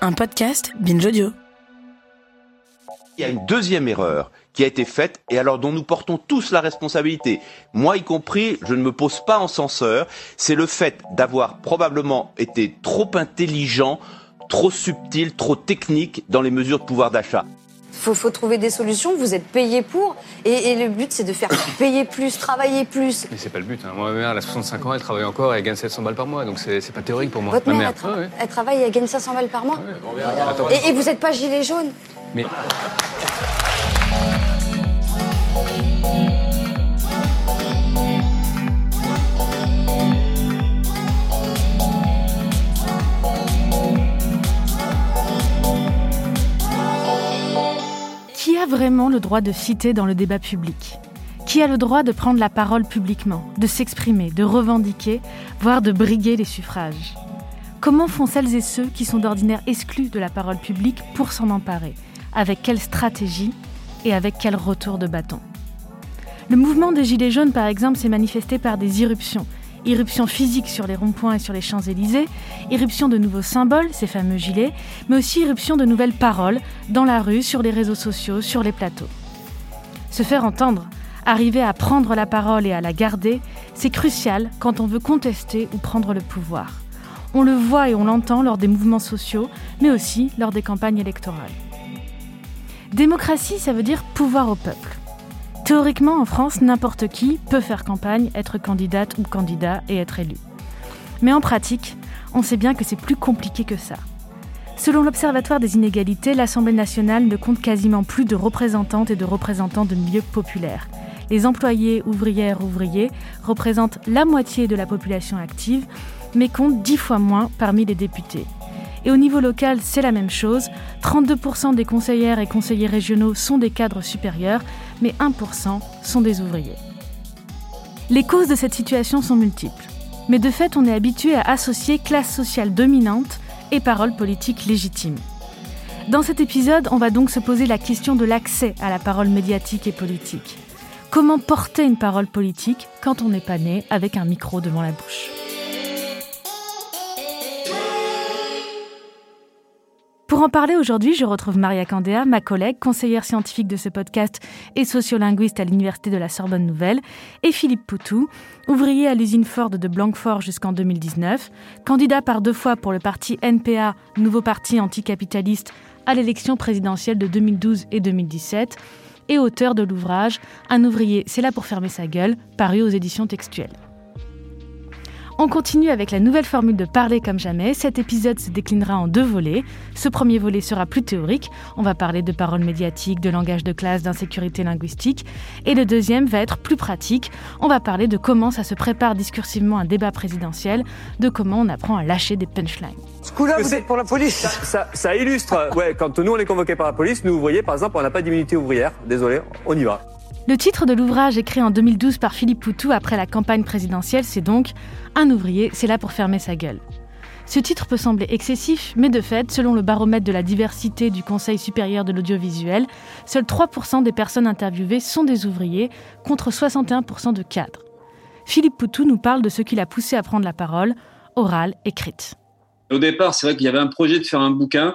un podcast Binge Audio. Il y a une deuxième erreur qui a été faite et alors dont nous portons tous la responsabilité, moi y compris, je ne me pose pas en censeur, c'est le fait d'avoir probablement été trop intelligent, trop subtil, trop technique dans les mesures de pouvoir d'achat. Faut, faut trouver des solutions, vous êtes payé pour, et, et le but c'est de faire payer plus, travailler plus. Mais c'est pas le but. Hein. Moi, ma mère, elle a 65 ans, elle travaille encore, elle gagne 700 balles par mois, donc c'est c'est pas théorique pour moi. Votre ma mère, mère. elle, tra- Ouais, ouais. elle travaille, elle gagne 500 balles par mois. Et, et vous n'êtes pas gilet jaune mais a vraiment le droit de citer dans le débat public? Qui a le droit de prendre la parole publiquement, de s'exprimer, de revendiquer, voire de briguer les suffrages? Comment font celles et ceux qui sont d'ordinaire exclus de la parole publique pour s'en emparer? Avec quelle stratégie et avec quel retour de bâton? Le mouvement des Gilets jaunes, par exemple, s'est manifesté par des irruptions. Irruptions physiques sur les ronds-points et sur les Champs-Élysées, irruption de nouveaux symboles, ces fameux gilets, mais aussi irruption de nouvelles paroles dans la rue, sur les réseaux sociaux, sur les plateaux. Se faire entendre, arriver à prendre la parole et à la garder, c'est crucial quand on veut contester ou prendre le pouvoir. On le voit et on l'entend lors des mouvements sociaux, mais aussi lors des campagnes électorales. Démocratie, ça veut dire pouvoir au peuple. Théoriquement, en France, n'importe qui peut faire campagne, être candidate ou candidat et être élu. Mais en pratique, on sait bien que c'est plus compliqué que ça. Selon l'Observatoire des inégalités, l'Assemblée nationale ne compte quasiment plus de représentantes et de représentants de milieux populaires. Les employés, ouvrières, ouvriers représentent la moitié de la population active, mais comptent dix fois moins parmi les députés. Et au niveau local, c'est la même chose. 32% des conseillères et conseillers régionaux sont des cadres supérieurs, mais 1% sont des ouvriers. Les causes de cette situation sont multiples. Mais de fait, on est habitué à associer classe sociale dominante et parole politique légitime. Dans cet épisode, on va donc se poser la question de l'accès à la parole médiatique et politique. Comment porter une parole politique quand on n'est pas né avec un micro devant la bouche? Pour en parler aujourd'hui, je retrouve Maria Candéa, ma collègue, conseillère scientifique de ce podcast et sociolinguiste à l'Université de la Sorbonne Nouvelle, et Philippe Poutou, ouvrier à l'usine Ford de Blanquefort jusqu'en 2019, candidat par deux fois pour le parti NPA, nouveau parti anticapitaliste, à l'élection présidentielle de 2012 et 2017, et auteur de l'ouvrage Un ouvrier, c'est là pour fermer sa gueule, paru aux éditions textuelles. On continue avec la nouvelle formule de parler comme jamais. Cet épisode se déclinera en deux volets. Ce premier volet sera plus théorique. On va parler de paroles médiatiques, de langage de classe, d'insécurité linguistique. Et le deuxième va être plus pratique. On va parler de comment ça se prépare discursivement un débat présidentiel, de comment on apprend à lâcher des punchlines. Ce coup-là, vous êtes pour la police Ça, ça- ça illustre, ouais, quand nous on est convoqués par la police, nous ouvriers par exemple, on n'a pas d'immunité ouvrière. Désolé, on y va. Le titre de l'ouvrage écrit en 2012 par Philippe Poutou après la campagne présidentielle, c'est donc Un ouvrier, c'est là pour fermer sa gueule. Ce titre peut sembler excessif, mais de fait, selon le baromètre de la diversité du Conseil supérieur de l'audiovisuel, seuls 3% des personnes interviewées sont des ouvriers, contre 61% de cadres. Philippe Poutou nous parle de ce qui l'a poussé à prendre la parole, orale, écrite. Au départ, c'est vrai qu'il y avait un projet de faire un bouquin,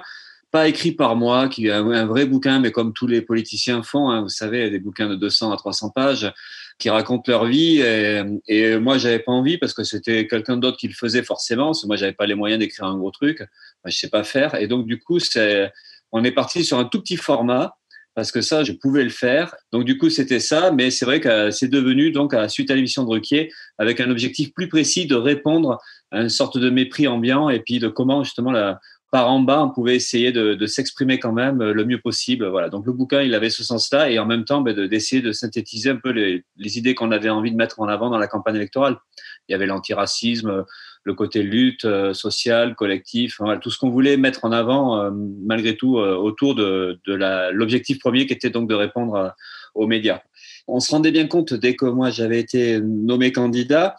pas écrit par moi, qui est un, vrai bouquin, mais comme tous les politiciens font, hein, vous savez, des bouquins de 200 à 300 pages qui racontent leur vie. Et, et moi, j'avais pas envie parce que c'était quelqu'un d'autre qui le faisait forcément. Parce que moi, j'avais pas les moyens d'écrire un gros truc. Moi, je sais pas faire. Et donc, du coup, c'est, on est parti sur un tout petit format parce que ça, je pouvais le faire. Donc, du coup, c'était ça. Mais c'est vrai que c'est devenu, donc, à suite à l'émission de Ruquier, avec un objectif plus précis de répondre à une sorte de mépris ambiant et puis de comment, justement, la, par en bas, on pouvait essayer de, de s'exprimer quand même le mieux possible. Voilà. Donc le bouquin, il avait ce sens-là, et en même temps, ben, de- d'essayer de, synthétiser un peu les, idées qu'on avait envie de mettre en avant dans la campagne électorale. Il y avait l'antiracisme, le côté lutte euh, sociale, collectif, tout ce qu'on voulait mettre en avant, euh, malgré tout, euh, autour de, de l'objectif premier qui était donc de répondre aux médias. On se rendait bien compte dès que moi j'avais été nommé candidat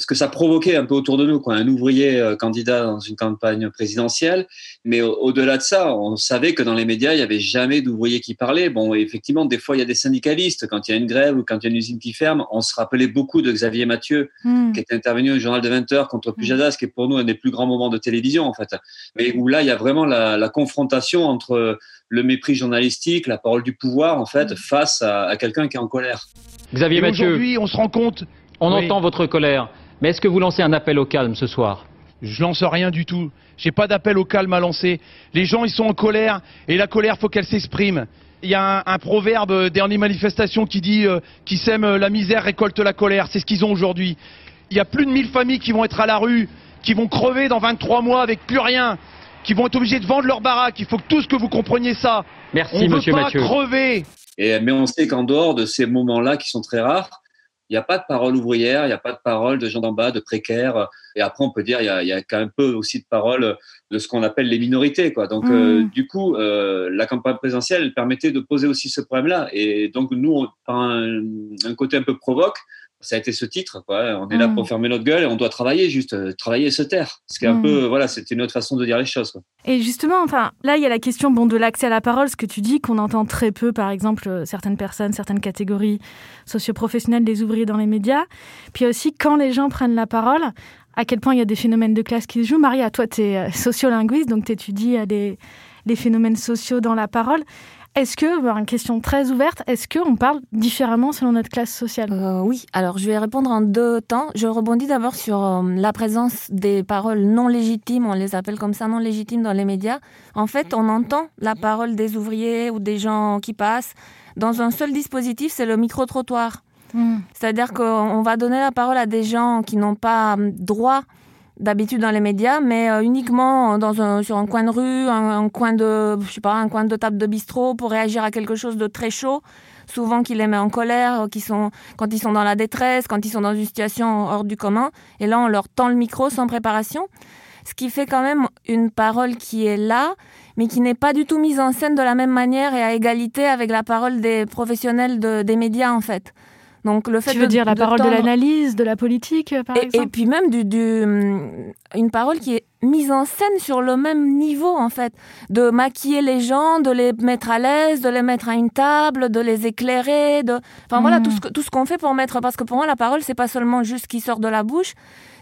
ce que ça provoquait un peu autour de nous, quoi, un ouvrier euh, candidat dans une campagne présidentielle. Mais au-delà de ça, on savait que dans les médias, il n'y avait jamais d'ouvriers qui parlaient. Bon, effectivement, des fois, il y a des syndicalistes. Quand il y a une grève ou quand il y a une usine qui ferme, on se rappelait beaucoup de Xavier Mathieu, Hmm. qui était intervenu au journal de 20 heures contre Pujadas, qui est pour nous un des plus grands moments de télévision, en fait. Mais où là, il y a vraiment la, la confrontation entre le mépris journalistique, la parole du pouvoir, en fait, face à, à quelqu'un qui est en colère. Xavier Et Mathieu, aujourd'hui, on se rend compte, on Oui. entend votre colère, mais est-ce que vous lancez un appel au calme ce soir? Je lance rien du tout. J'ai pas d'appel au calme à lancer. Les gens, ils sont en colère, et la colère, faut qu'elle s'exprime. Il y a un, un proverbe euh, dernière manifestation qui dit euh, qui sème euh, la misère récolte la colère. C'est ce qu'ils ont aujourd'hui. Il y a plus de 1000 familles qui vont être à la rue, qui vont crever dans 23 mois avec plus rien, qui vont être obligés de vendre leur baraque. Il faut que tous que vous compreniez ça. Merci, On veut monsieur pas Mathieu. crever. Et, mais on sait qu'en dehors de ces moments-là qui sont très rares, il n'y a pas de parole ouvrière, il n'y a pas de parole de gens d'en bas, de précaires. Et après, on peut dire il y a, il y a quand même peu aussi de parole de ce qu'on appelle les minorités. Quoi. Donc, euh, du coup, euh, la campagne présidentielle elle permettait de poser aussi ce problème-là. Et donc, nous, on- par un, un côté un peu provoque, ça a été ce titre. Quoi. On est là Mm. pour fermer notre gueule et on doit travailler, juste euh, travailler et se taire. Ce qui est un Mm. peu, voilà, c'était une autre façon de dire les choses. Quoi. Et justement, enfin, là, il y a la question bon, de l'accès à la parole, ce que tu dis, qu'on entend très peu, par exemple, euh, certaines personnes, certaines catégories socioprofessionnelles des ouvriers dans les médias. Puis aussi, quand les gens prennent la parole, à quel point il y a des phénomènes de classe qui se jouent. Maria, toi, tu es sociolinguiste, donc tu étudies euh, les, les phénomènes sociaux dans la parole. Est-ce que, bah, une question très ouverte, est-ce qu'on parle différemment selon notre classe sociale? Euh, oui, alors je vais répondre en deux temps. Je rebondis d'abord sur euh, la présence des paroles non légitimes, on les appelle comme ça, non légitimes dans les médias. En fait, on entend la parole des ouvriers ou des gens qui passent dans un seul dispositif, c'est le micro-trottoir. Hmm. C'est-à-dire qu'on va donner la parole à des gens qui n'ont pas euh, droit d'habitude dans les médias, mais euh, uniquement dans un, sur un coin de rue, un, coin de, je sais pas, un coin de table de bistrot pour réagir à quelque chose de très chaud, souvent qui les met en colère, euh, qui sont, quand ils sont dans la détresse, quand ils sont dans une situation hors du commun. Et là, on leur tend le micro sans préparation. Ce qui fait quand même une parole qui est là, mais qui n'est pas du tout mise en scène de la même manière et à égalité avec la parole des professionnels de- des médias, en fait. Donc le fait Tu veux de- dire la de parole de l'analyse, de la politique, euh, par et, et exemple puis même du, du, hum, une parole qui est mise en scène sur le même niveau en fait, de maquiller les gens, de les mettre à l'aise, de les mettre à une table, de les éclairer, de, enfin voilà Mm. tout ce que- tout ce qu'on fait pour mettre, parce que pour moi la parole c'est pas seulement juste ce qui sort de la bouche,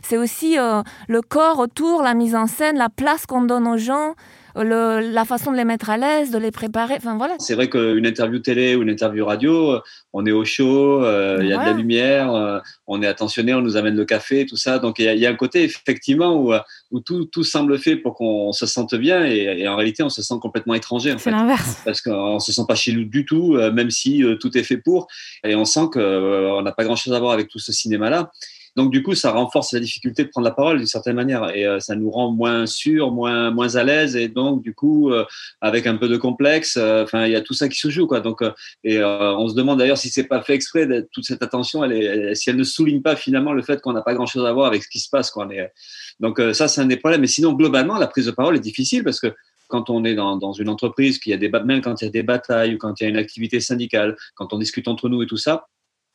c'est aussi euh, le corps autour, la mise en scène, la place qu'on donne aux gens, le, la façon de les mettre à l'aise, de les préparer, enfin voilà. C'est vrai qu'une interview télé ou une interview radio, euh, on est au chaud, euh, il y a de la lumière, euh, on est attentionné, on nous amène le café, tout ça. Donc il y a, il y a un côté effectivement où, où tout, tout semble fait pour qu'on se sente bien et, et en réalité on se sent complètement étranger. C'est l'inverse. Parce qu'on se sent pas chez nous du tout, même si tout est fait pour. Et on sent qu'on n'a pas grand-chose à voir avec tout ce cinéma-là. Donc du coup, ça renforce la difficulté de prendre la parole d'une certaine manière et euh, ça nous rend moins sûrs, moins moins à l'aise et donc du coup euh, avec un peu de complexe. euh, Enfin, il y a tout ça qui se joue quoi. Donc et on se demande d'ailleurs si c'est pas fait exprès. Toute cette attention, si elle ne souligne pas finalement le fait qu'on n'a pas grand-chose à voir avec ce qui se passe. Quoi. Donc ça, c'est un des problèmes. Mais sinon, globalement, la prise de parole est difficile parce que quand on est dans, une entreprise, qu'il y a des même quand il y a des batailles ou quand il y a une activité syndicale, quand on discute entre nous et tout ça,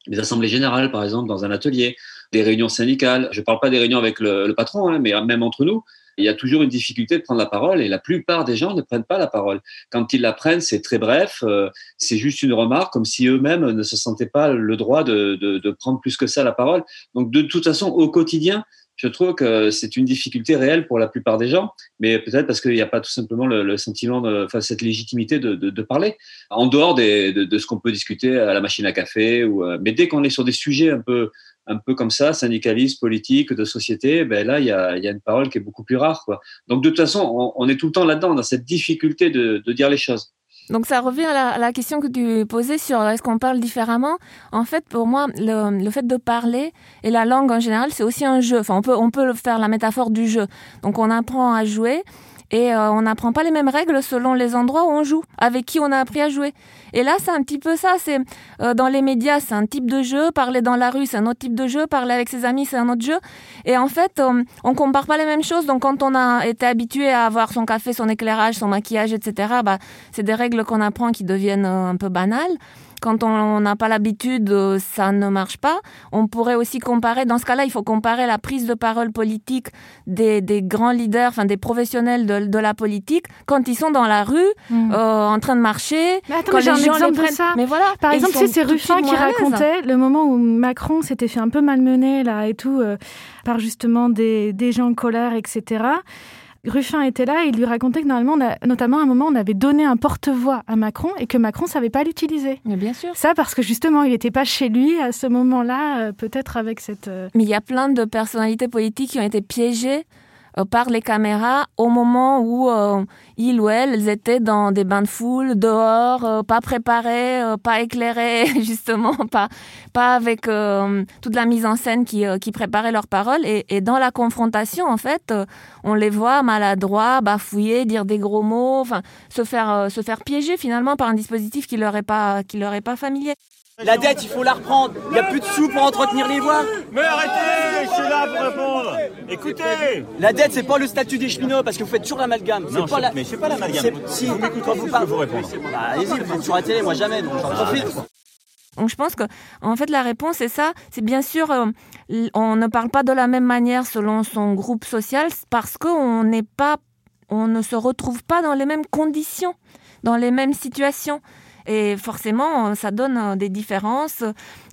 les assemblées générales, par exemple, dans un atelier, des réunions syndicales. Je ne parle pas des réunions avec le, le patron, hein, mais même entre nous, il y a toujours une difficulté de prendre la parole et la plupart des gens ne prennent pas la parole. Quand ils la prennent, c'est très bref, euh, c'est juste une remarque, comme si eux-mêmes ne se sentaient pas le droit de, de, de prendre plus que ça la parole. Donc, de toute façon, au quotidien, je trouve que c'est une difficulté réelle pour la plupart des gens, mais peut-être parce qu'il n'y a pas tout simplement le, le sentiment, de, enfin cette légitimité de, de, de parler, en dehors des, de, ce qu'on peut discuter à la machine à café. Ou, euh, mais dès qu'on est sur des sujets un peu, un peu comme ça, syndicalistes, politiques, de société, ben là il y a, une parole qui est beaucoup plus rare. Quoi. Donc de toute façon, on, est tout le temps là-dedans, dans cette difficulté de, dire les choses. Donc ça revient à la, à la, question que tu posais sur est-ce qu'on parle différemment? En fait, pour moi, le, le, fait de parler et la langue en général, c'est aussi un jeu. Enfin, on peut, on peut faire la métaphore du jeu. Donc on apprend à jouer et euh, on n'apprend pas les mêmes règles selon les endroits où on joue, avec qui on a appris à jouer. Et là, c'est un petit peu ça. C'est euh, dans les médias, c'est un type de jeu. Parler dans la rue, c'est un autre type de jeu. Parler avec ses amis, c'est un autre jeu. Et en fait, euh, on compare pas les mêmes choses. Donc, quand on a été habitué à avoir son café, son éclairage, son maquillage, etc., bah, c'est des règles qu'on apprend qui deviennent euh, un peu banales. Quand on n'a pas l'habitude, euh, ça ne marche pas. On pourrait aussi comparer, dans ce cas-là, il faut comparer la prise de parole politique des, des grands leaders, enfin des professionnels de, de, la politique, quand ils sont dans la rue, mmh. euh, en train de marcher. Mais attends, j'ai un exemple de ça. Mais voilà. Par exemple, c'est Ruffin qui racontait le moment où Macron s'était fait un peu malmener là et tout, euh, par justement des, des gens en colère, etc. Ruffin était là et il lui racontait que normalement, on a, notamment à un moment, on avait donné un porte-voix à Macron et que Macron savait pas l'utiliser. Mais bien sûr. Ça parce que justement, il n'était pas chez lui à ce moment-là, euh, peut-être avec cette. Euh, Mais il y a plein de personnalités politiques qui ont été piégées par les caméras au moment où euh, ils ou elles étaient dans des bains de foule, dehors, euh, pas préparés, pas éclairés, justement, pas, pas avec toute la mise en scène qui, qui préparait leurs paroles. Et, et, dans la confrontation, en fait, on les voit maladroits, bafouiller, dire des gros mots, enfin, se faire, se faire piéger finalement par un dispositif qui leur est pas, qui leur est pas familier. La dette, il faut la reprendre. Il n'y a plus de sous pour entretenir les voies. Mais arrêtez, je suis là pour répondre. Écoutez. La dette, c'est pas le statut des cheminots parce que vous faites toujours l'amalgame. Non, pas je, la... mais fais pas l'amalgame. Si, vous m'écoutez, quand vous parlez, vous répondre. Bah, Allez-y, vous êtes sur la télé, moi jamais, donc j'en profite. Donc je pense que en fait la réponse c'est ça, c'est bien sûr euh, on ne parle pas de la même manière selon son groupe social parce qu'on n'est pas on ne se retrouve pas dans les mêmes conditions, dans les mêmes situations. Et forcément, ça donne des différences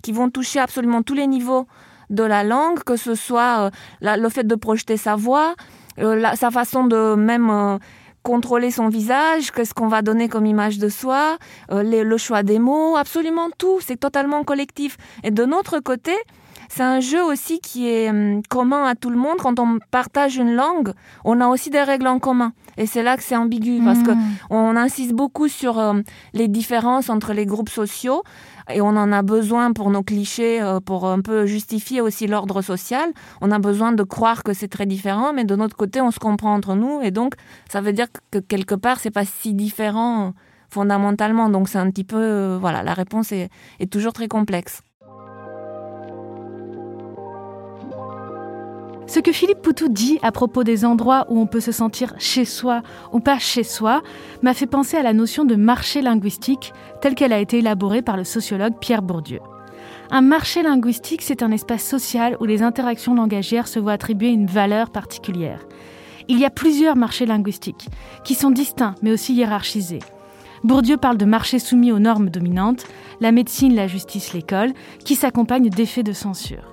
qui vont toucher absolument tous les niveaux de la langue, que ce soit le fait de projeter sa voix, sa façon de même contrôler son visage, qu'est-ce qu'on va donner comme image de soi, le choix des mots, absolument tout, c'est totalement collectif. Et de notre côté, c'est un jeu aussi qui est commun à tout le monde. Quand on partage une langue, on a aussi des règles en commun. Et c'est là que c'est ambigu parce que on insiste beaucoup sur euh, les différences entre les groupes sociaux et on en a besoin pour nos clichés, euh, pour un peu justifier aussi l'ordre social. On a besoin de croire que c'est très différent, mais de notre côté, on se comprend entre nous et donc ça veut dire que quelque part, c'est pas si différent fondamentalement. Donc c'est un petit peu, euh, voilà, la réponse est, est toujours très complexe. Ce que Philippe Poutou dit à propos des endroits où on peut se sentir chez soi ou pas chez soi m'a fait penser à la notion de marché linguistique telle qu'elle a été élaborée par le sociologue Pierre Bourdieu. Un marché linguistique, c'est un espace social où les interactions langagières se voient attribuer une valeur particulière. Il y a plusieurs marchés linguistiques, qui sont distincts mais aussi hiérarchisés. Bourdieu parle de marchés soumis aux normes dominantes, la médecine, la justice, l'école, qui s'accompagnent d'effets de censure.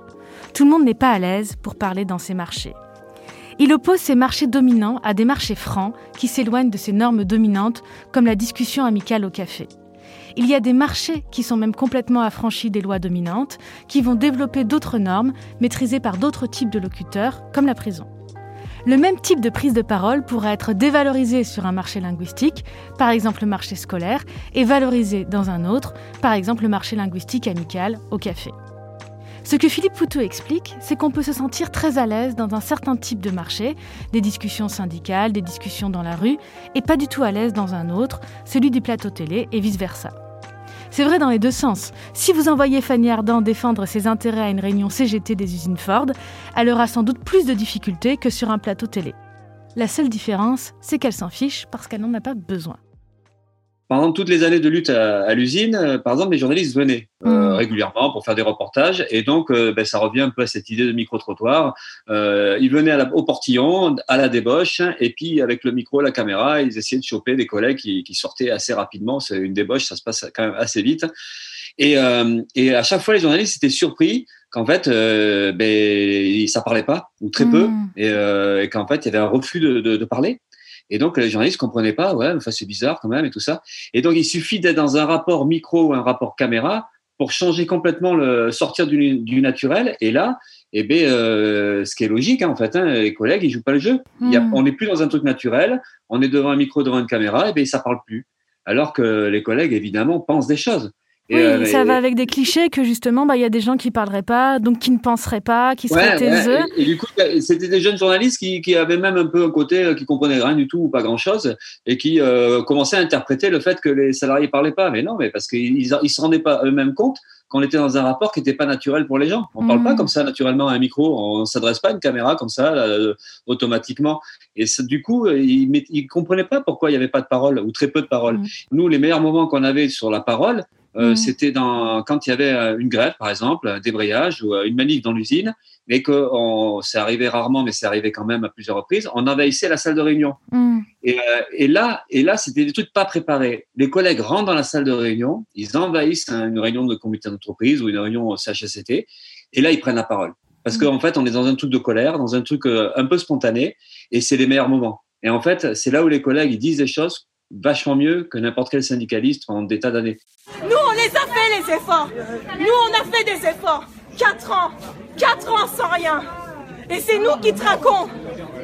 Tout le monde n'est pas à l'aise pour parler dans ces marchés. Il oppose ces marchés dominants à des marchés francs qui s'éloignent de ces normes dominantes, comme la discussion amicale au café. Il y a des marchés qui sont même complètement affranchis des lois dominantes, qui vont développer d'autres normes maîtrisées par d'autres types de locuteurs, comme la prison. Le même type de prise de parole pourra être dévalorisé sur un marché linguistique, par exemple le marché scolaire, et valorisé dans un autre, par exemple le marché linguistique amical au café. Ce que Philippe Poutou explique, c'est qu'on peut se sentir très à l'aise dans un certain type de marché, des discussions syndicales, des discussions dans la rue, et pas du tout à l'aise dans un autre, celui du plateau télé, et vice-versa. C'est vrai dans les deux sens. Si vous envoyez Fanny Ardant défendre ses intérêts à une réunion CGT des usines Ford, elle aura sans doute plus de difficultés que sur un plateau télé. La seule différence, c'est qu'elle s'en fiche parce qu'elle n'en a pas besoin. Pendant toutes les années de lutte à, à l'usine, euh, par exemple, les journalistes venaient euh, Mmh. régulièrement pour faire des reportages, et donc euh, ben, ça revient un peu à cette idée de micro-trottoir. Euh, ils venaient à la- au portillon, à la débauche, et puis avec le micro, la caméra, ils essayaient de choper des collègues qui, qui sortaient assez rapidement. C'est une débauche, ça se passe quand même assez vite. Et, euh, et à chaque fois, les journalistes étaient surpris qu'en fait, euh, ben, ça parlait pas, ou très peu, Mmh. et, euh, et qu'en fait, il y avait un refus de, de, de parler. Et donc, les journalistes comprenaient pas, ouais, enfin, c'est bizarre quand même, et tout ça. Et donc, il suffit d'être dans un rapport micro ou un rapport caméra pour changer complètement le sortir du, du naturel. Et là, eh ben, euh, ce qui est logique, hein, en fait, hein, les collègues, ils jouent pas le jeu. Il y a, Mm. on n'est plus dans un truc naturel. On est devant un micro, devant une caméra, et ben, ça parle plus. Alors que les collègues, évidemment, pensent des choses. Et, Oui, euh, ça et- va avec des clichés que justement, bah, il y a des gens qui parleraient pas, donc qui ne penseraient pas, qui seraient Ouais, ouais. taiseux. Et, et du coup, c'était des jeunes journalistes qui, qui avaient même un peu un côté euh, qui comprenaient rien du tout ou pas grand chose et qui euh, commençaient à interpréter le fait que les salariés parlaient pas. Mais non, mais parce qu'ils ils se rendaient pas eux-mêmes compte qu'on était dans un rapport qui n'était pas naturel pour les gens. On parle Mhm. pas comme ça naturellement à un micro. On s'adresse pas à une caméra comme ça euh, automatiquement. Et ça, du coup, euh, ils, ils comprenaient pas pourquoi il y avait pas de parole ou très peu de parole. Mhm. Nous, les meilleurs moments qu'on avait sur la parole. Euh, Mhm. C'était dans quand il y avait euh, une grève, par exemple, un débrayage ou euh, une manif dans l'usine, mais que on- c'est arrivé rarement, mais c'est arrivé quand même à plusieurs reprises. On envahissait la salle de réunion. Hmm. Et, euh, et là, et là, c'était des trucs pas préparés. Les collègues rentrent dans la salle de réunion, ils envahissent un- une réunion de comité d'entreprise ou une réunion CHSCT, et là, ils prennent la parole. Parce qu'en fait, on est dans un truc de colère, dans un truc un peu spontané, et c'est les meilleurs moments. Et en fait, c'est là où les collègues ils disent des choses vachement mieux que n'importe quel syndicaliste pendant des tas d'années. Nous, Nous, on a fait des efforts. Quatre ans. Quatre ans sans rien. Et c'est nous qui traquons.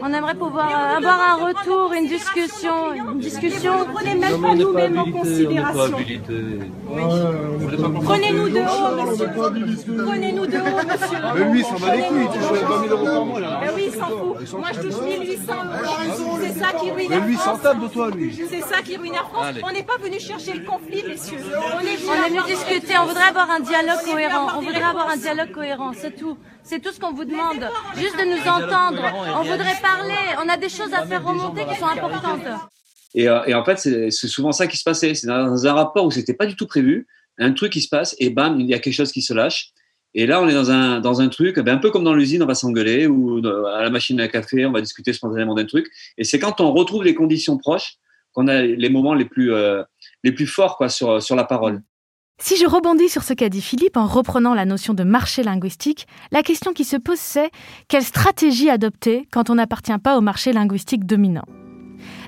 On aimerait pouvoir euh, avoir un retour, une discussion, une discussion. Vous ne prenez même pas nous-mêmes en considération. Prenez-nous de haut, monsieur. Prenez-nous de haut, monsieur. Mais lui, il s'en bat les couilles, il touche 20 000 euros par mois, là. Mais oui, il s'en fout. Moi, je touche 1800 euros. C'est ça qui ruine Mais Air lui, s'en tape de toi, lui. C'est ça qui ruine Air France. On n'est pas venu chercher le conflit, messieurs. On est venu discuter, on voudrait avoir un dialogue cohérent. On voudrait avoir un dialogue cohérent, c'est tout. C'est tout ce qu'on vous demande. Juste de nous entendre. On voudrait parler. On a des choses à faire remonter qui sont importantes. Et, euh, et en fait, c'est c'est souvent ça qui se passait. C'est dans un rapport où c'était pas du tout prévu, un truc qui se passe, et bam, il y a quelque chose qui se lâche. Et là, on est dans un, dans un truc, ben, un peu comme dans l'usine, on va s'engueuler, ou euh, à la machine à café, on va discuter spontanément d'un truc. Et c'est quand on retrouve les conditions proches qu'on a les moments les plus, euh, les plus forts quoi, sur, sur la parole. Si je rebondis sur ce qu'a dit Philippe en reprenant la notion de marché linguistique, la question qui se pose c'est quelle stratégie adopter quand on n'appartient pas au marché linguistique dominant?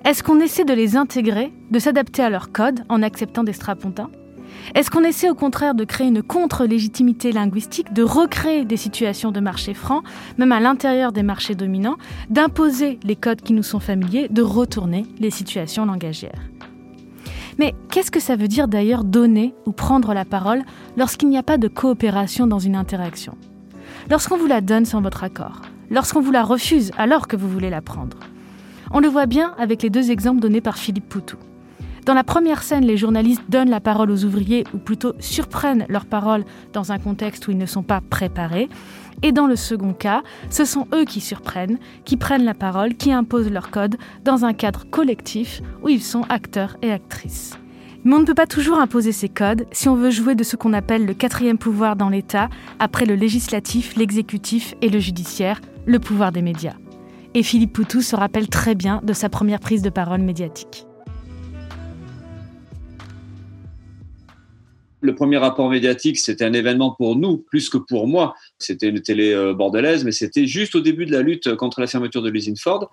Est-ce qu'on essaie de les intégrer, de s'adapter à leur code en acceptant des strapontins? Est-ce qu'on essaie au contraire de créer une contre-légitimité linguistique, de recréer des situations de marché franc, même à l'intérieur des marchés dominants, d'imposer les codes qui nous sont familiers, de retourner les situations langagières? Mais qu'est-ce que ça veut dire d'ailleurs donner ou prendre la parole lorsqu'il n'y a pas de coopération dans une interaction? Lorsqu'on vous la donne sans votre accord Lorsqu'on vous la refuse alors que vous voulez la prendre On le voit bien avec les deux exemples donnés par Philippe Poutou. Dans la première scène, les journalistes donnent la parole aux ouvriers ou plutôt surprennent leur parole dans un contexte où ils ne sont pas préparés. Et dans le second cas, ce sont eux qui surprennent, qui prennent la parole, qui imposent leur code dans un cadre collectif où ils sont acteurs et actrices. Mais on ne peut pas toujours imposer ces codes si on veut jouer de ce qu'on appelle le quatrième pouvoir dans l'État, après le législatif, l'exécutif et le judiciaire, le pouvoir des médias. Et Philippe Poutou se rappelle très bien de sa première prise de parole médiatique. Le premier rapport médiatique, c'était un événement pour nous, plus que pour moi. C'était une télé euh, bordelaise, mais c'était juste au début de la lutte contre la fermeture de l'usine Ford.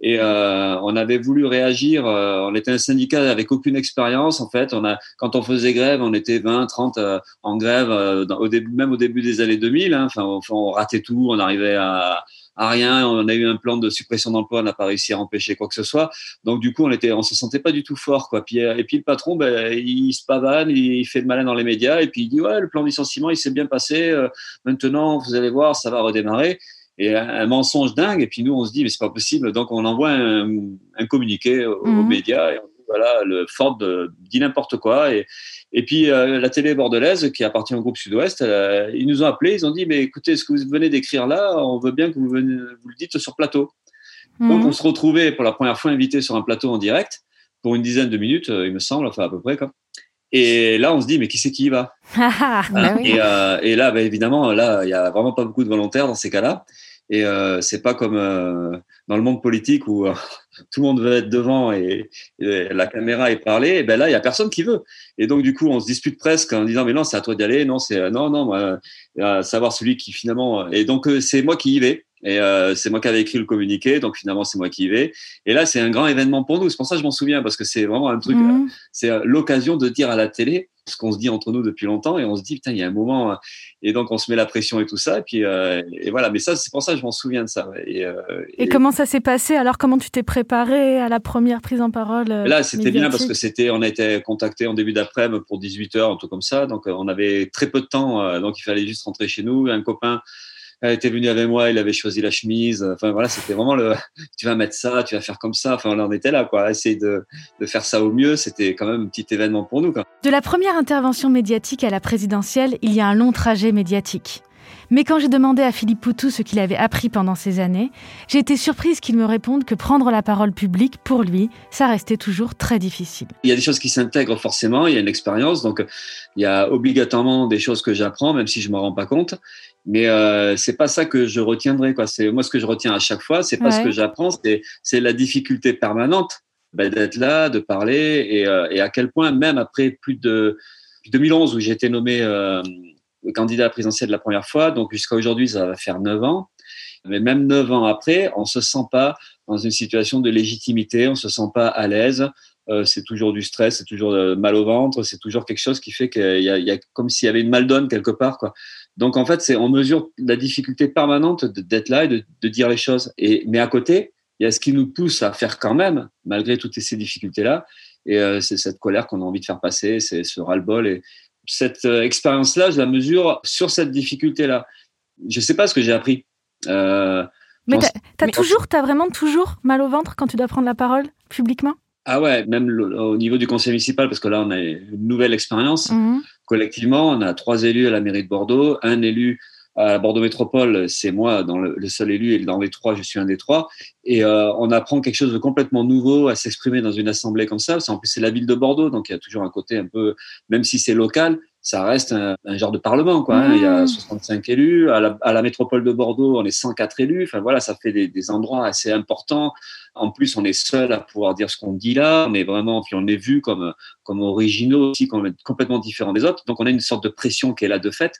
Et euh, on avait voulu réagir. euh, on était un syndicat avec aucune expérience. En fait, on a, quand on faisait grève, on était 20, 30 euh, en grève, dans- au début, même au début des années 2000. hein. Enfin, on, on ratait tout. On arrivait à, à rien. On a eu un plan de suppression d'emploi. On n'a pas réussi à empêcher quoi que ce soit. Donc, du coup, on était, on se sentait pas du tout fort, quoi. Puis, euh, et puis, le patron, ben, il se pavane, il fait le malin dans les médias. Et puis, il dit, ouais, le plan de licenciement, il s'est bien passé. Euh, maintenant, vous allez voir, ça va redémarrer et un, mensonge dingue. Et puis nous, on se dit, mais c'est pas possible. Donc on envoie un, un communiqué aux, Mhm. médias et on dit, voilà, le Ford euh, dit n'importe quoi. Et, et puis euh, la télé bordelaise, qui appartient au groupe Sud-Ouest, euh, ils nous ont appelés, ils ont dit, mais écoutez, ce que vous venez d'écrire là, on veut bien que vous, venez, vous le dites sur plateau. Donc Mhm. on se retrouvait pour la première fois invités sur un plateau en direct pour une dizaine de minutes, euh, il me semble, enfin à peu près. Quoi. Et là, on se dit, mais qui c'est qui y va? Ah, bah oui. et, euh, et là, bah, évidemment, là, il y a vraiment pas beaucoup de volontaires dans ces cas-là. Et euh, c'est pas comme euh, dans le monde politique où euh, tout le monde veut être devant et, la caméra est parlée. Et ben là, il y a personne qui veut. Et donc du coup, on se dispute presque en disant mais non, c'est à toi d'y aller. Non, c'est euh, non, non, moi, euh, savoir celui qui finalement. Et donc euh, c'est moi qui y vais. Et euh, c'est moi qui avais écrit le communiqué, donc finalement c'est moi qui y vais. Et là, c'est un grand événement pour nous. C'est pour ça que je m'en souviens parce que c'est vraiment un truc. Mhm. euh, c'est euh, l'occasion de dire à la télé ce qu'on se dit entre nous depuis longtemps et on se dit putain il y a un moment et donc on se met la pression et tout ça et puis euh, et voilà mais ça c'est pour ça que je m'en souviens de ça et, euh, Et comment ça s'est passé? Alors, comment tu t'es préparé à la première prise en parole Là, c'était bien parce que c'était, on a été contacté en début d'après-midi pour 18 heures, un truc comme ça. Donc, on avait très peu de temps. donc, il fallait juste rentrer chez nous. Un copain euh, était venu avec moi. Il avait choisi la chemise. Enfin, voilà, c'était vraiment le, tu vas mettre ça, tu vas faire comme ça. Enfin, on en était là, quoi. Essayer de, de faire ça au mieux. C'était quand même un petit événement pour nous, quoi. De la première intervention médiatique à la présidentielle, il y a un long trajet médiatique. Mais quand j'ai demandé à Philippe Poutou ce qu'il avait appris pendant ces années, j'ai été surprise qu'il me réponde que prendre la parole publique, pour lui, ça restait toujours très difficile. Il y a des choses qui s'intègrent forcément, il y a une expérience, donc il y a obligatoirement des choses que j'apprends, même si je ne m'en rends pas compte. Mais euh, c'est pas ça que je retiendrai. Quoi. C'est moi ce que je retiens à chaque fois, c'est pas ce que j'apprends, c'est, c'est la difficulté permanente ben, d'être là, de parler, et, euh, et, à quel point même après plus de 2011 où j'ai été nommé euh, candidat à la présidentielle la première fois, donc jusqu'à aujourd'hui, ça va faire neuf ans. Mais même neuf ans après, on se sent pas dans une situation de légitimité, on se sent pas à l'aise. Euh, c'est toujours du stress, c'est toujours euh, mal au ventre, c'est toujours quelque chose qui fait qu'il y a, il y a comme s'il y avait une maldonne quelque part, quoi. Donc en fait, c'est on mesure la difficulté permanente d'être là et de, de, dire les choses. Et mais à côté, il y a ce qui nous pousse à faire quand même, malgré toutes ces difficultés-là. Et euh, c'est cette colère qu'on a envie de faire passer, c'est ce ras-le-bol. Et cette euh, expérience-là, je la mesure sur cette difficulté-là. Je sais pas ce que j'ai appris. Euh, mais t'as as toujours, t'as vraiment toujours mal au ventre quand tu dois prendre la parole publiquement? Ah ouais, même au niveau du conseil municipal, parce que là, on a une nouvelle expérience. Mhm. Collectivement, on a trois élus à la mairie de Bordeaux, un élu à Bordeaux Métropole, c'est moi, dans le, seul élu, et dans les trois, je suis un des trois. Et euh, on apprend quelque chose de complètement nouveau à s'exprimer dans une assemblée comme ça. En plus, c'est la ville de Bordeaux, donc il y a toujours un côté un peu, même si c'est local, ça reste un, un, genre de parlement. Quoi, hein. Il y a 65 élus. À la, à la, métropole de Bordeaux, on est 104 élus. Enfin voilà, ça fait des, des endroits assez importants. En plus, on est seul à pouvoir dire ce qu'on dit là. On est vraiment, puis on est vu comme, comme originaux aussi, comme complètement différents des autres. Donc, on a une sorte de pression qui est là de fait.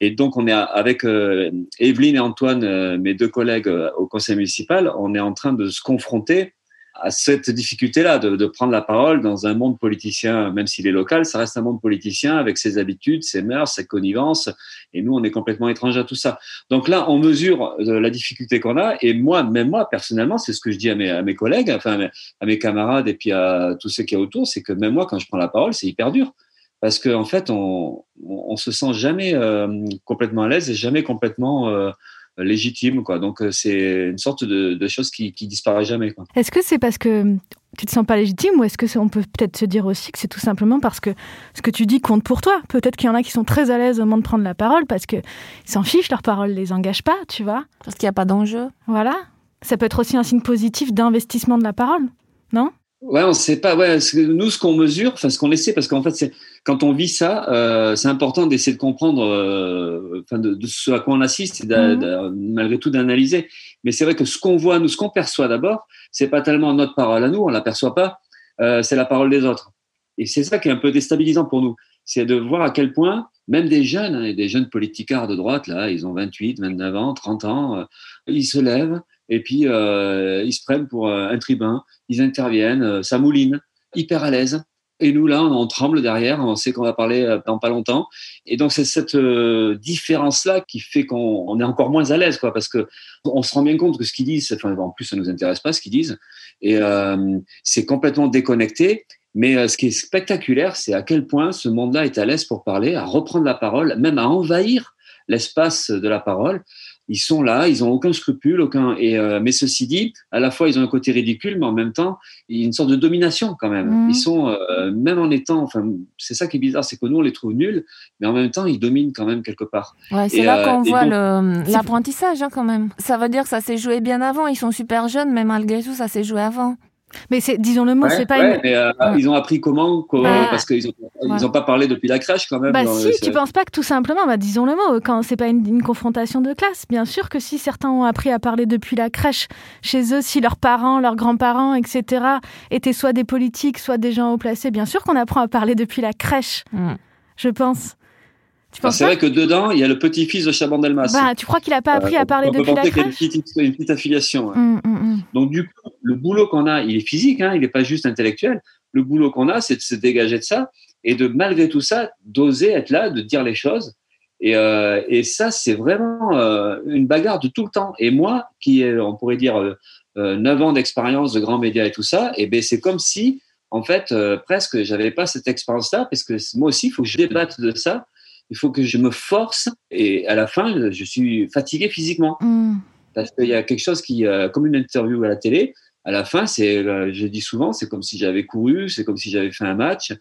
Et donc, on est avec euh, Evelyne et Antoine, euh, mes deux collègues euh, au conseil municipal, on est en train de se confronter à cette difficulté-là de, prendre la parole dans un monde politicien, même s'il est local, ça reste un monde politicien avec ses habitudes, ses mœurs, ses connivences, et nous, on est complètement étrangers à tout ça. Donc là, on mesure la difficulté qu'on a, et moi, même moi, personnellement, c'est ce que je dis à mes, collègues, enfin à mes, camarades et puis à tous ceux qui y autour, c'est que même moi, quand je prends la parole, c'est hyper dur. Parce qu'en en fait, on, on, se sent jamais euh, complètement à l'aise et jamais complètement euh, légitime quoi. Donc c'est une sorte de, de chose qui, qui disparaît jamais est-ce que c'est parce que tu te sens pas légitime ou est-ce que on peut peut-être se dire aussi que c'est tout simplement parce que ce que tu dis compte pour toi? Peut-être qu'il y en a qui sont très à l'aise au moment de prendre la parole parce que ils s'en fichent leur parole les engage pas tu vois? Parce qu'il n'y a pas d'enjeu. Voilà. Ça peut être aussi un signe positif d'investissement de la parole non? Ouais, on sait pas. Ouais, nous, ce qu'on mesure, enfin, ce qu'on essaie, parce qu'en fait, c'est quand on vit ça, euh, c'est important d'essayer de comprendre, euh, enfin, de, de, ce à quoi on assiste, et mmh. malgré tout d'analyser. Mais c'est vrai que ce qu'on voit, nous, ce qu'on perçoit d'abord, c'est pas tellement notre parole à nous, on l'aperçoit pas, euh, c'est la parole des autres. Et c'est ça qui est un peu déstabilisant pour nous, c'est de voir à quel point, même des jeunes, hein, des jeunes politicards de droite, là, ils ont 28, 29 ans, 30 ans, euh, ils se lèvent et puis euh, ils se prennent pour un tribun ils interviennent, euh, ça mouline, hyper à l'aise. Et nous, là, on, tremble derrière, on sait qu'on va parler euh, dans pas longtemps. Et donc, c'est cette euh, différence-là qui fait qu'on on est encore moins à l'aise, quoi, parce que on se rend bien compte que ce qu'ils disent, enfin, en plus, ça nous intéresse pas ce qu'ils disent, et euh, c'est complètement déconnecté. Mais euh, ce qui est spectaculaire, c'est à quel point ce monde-là est à l'aise pour parler, à reprendre la parole, même à envahir l'espace de la parole ils sont là, ils ont aucun scrupule, aucun. Et euh, mais ceci dit, à la fois ils ont un côté ridicule, mais en même temps, il y a une sorte de domination quand même. Mhm. Mmh. Ils sont euh, même en étant, enfin, c'est ça qui est bizarre, c'est que nous on les trouve nuls, mais en même temps ils dominent quand même quelque part. Ouais, c'est là qu'on euh, voit l'apprentissage hein, quand même. Ça veut dire que ça s'est joué bien avant. Ils sont super jeunes, mais malgré tout, ça s'est joué avant. Mais c'est, disons le mot, ouais, c'est pas ouais, une. Mais, euh, ouais. Ils ont appris comment, Bah, parce qu'ils ont, ils ont pas parlé depuis la crèche quand même. Bah si, c'est- tu penses pas que tout simplement, bah disons le mot, quand c'est pas une, une confrontation de classe, bien sûr que si certains ont appris à parler depuis la crèche chez eux, si leurs parents, leurs grands-parents, etc. étaient soit des politiques, soit des gens haut placés, bien sûr qu'on apprend à parler depuis la crèche. Je pense. C'est vrai que dedans, il y a le petit-fils de Chaban-Delmas. Bah, tu crois qu'il a pas appris Euh, à parler on peut depuis la penser qu'il y a une petite, une petite affiliation. Hum, hum, hum. Donc du coup, le boulot qu'on a, il est physique, hein, il n'est pas juste intellectuel. Le boulot qu'on a, c'est de se dégager de ça et de malgré tout ça, d'oser être là, de dire les choses. Et, euh, et ça, c'est vraiment euh, une bagarre de tout le temps. Et moi, qui ai, on pourrait dire, euh, euh, 9 ans d'expérience de grands médias et tout ça, et ben c'est comme si, en fait, euh, presque, j'avais pas cette expérience-là, parce que moi aussi, il faut que je débatte de ça. Il faut que je me force. Et à la fin, je suis fatigué physiquement Hum. parce qu'il y a quelque chose qui, euh, comme une interview à la télé, à la fin, c'est, euh, je dis souvent, c'est comme si j'avais couru, c'est comme si j'avais fait un match.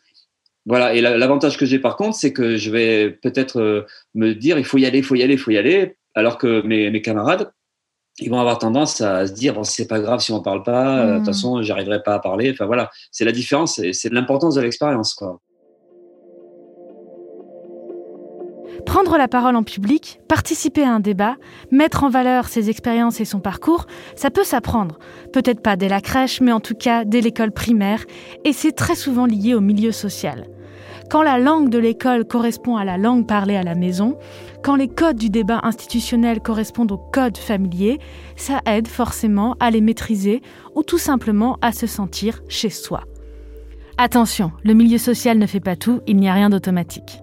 Voilà. Et la- l'avantage que j'ai par contre, c'est que je vais peut-être euh, me dire il faut y aller, il faut y aller, il faut y aller, alors que mes, mes camarades, ils vont avoir tendance à se dire bon, c'est pas grave si on parle pas, euh, de toute Mm. façon, j'arriverai pas à parler. Enfin voilà, c'est la différence, c'est l'importance de l'expérience, quoi. Prendre la parole en public, participer à un débat, mettre en valeur ses expériences et son parcours, ça peut s'apprendre. Peut-être pas dès la crèche, mais en tout cas dès l'école primaire, et c'est très souvent lié au milieu social. Quand la langue de l'école correspond à la langue parlée à la maison, quand les codes du débat institutionnel correspondent aux codes familiers, ça aide forcément à les maîtriser ou tout simplement à se sentir chez soi. Attention, le milieu social ne fait pas tout, il n'y a rien d'automatique.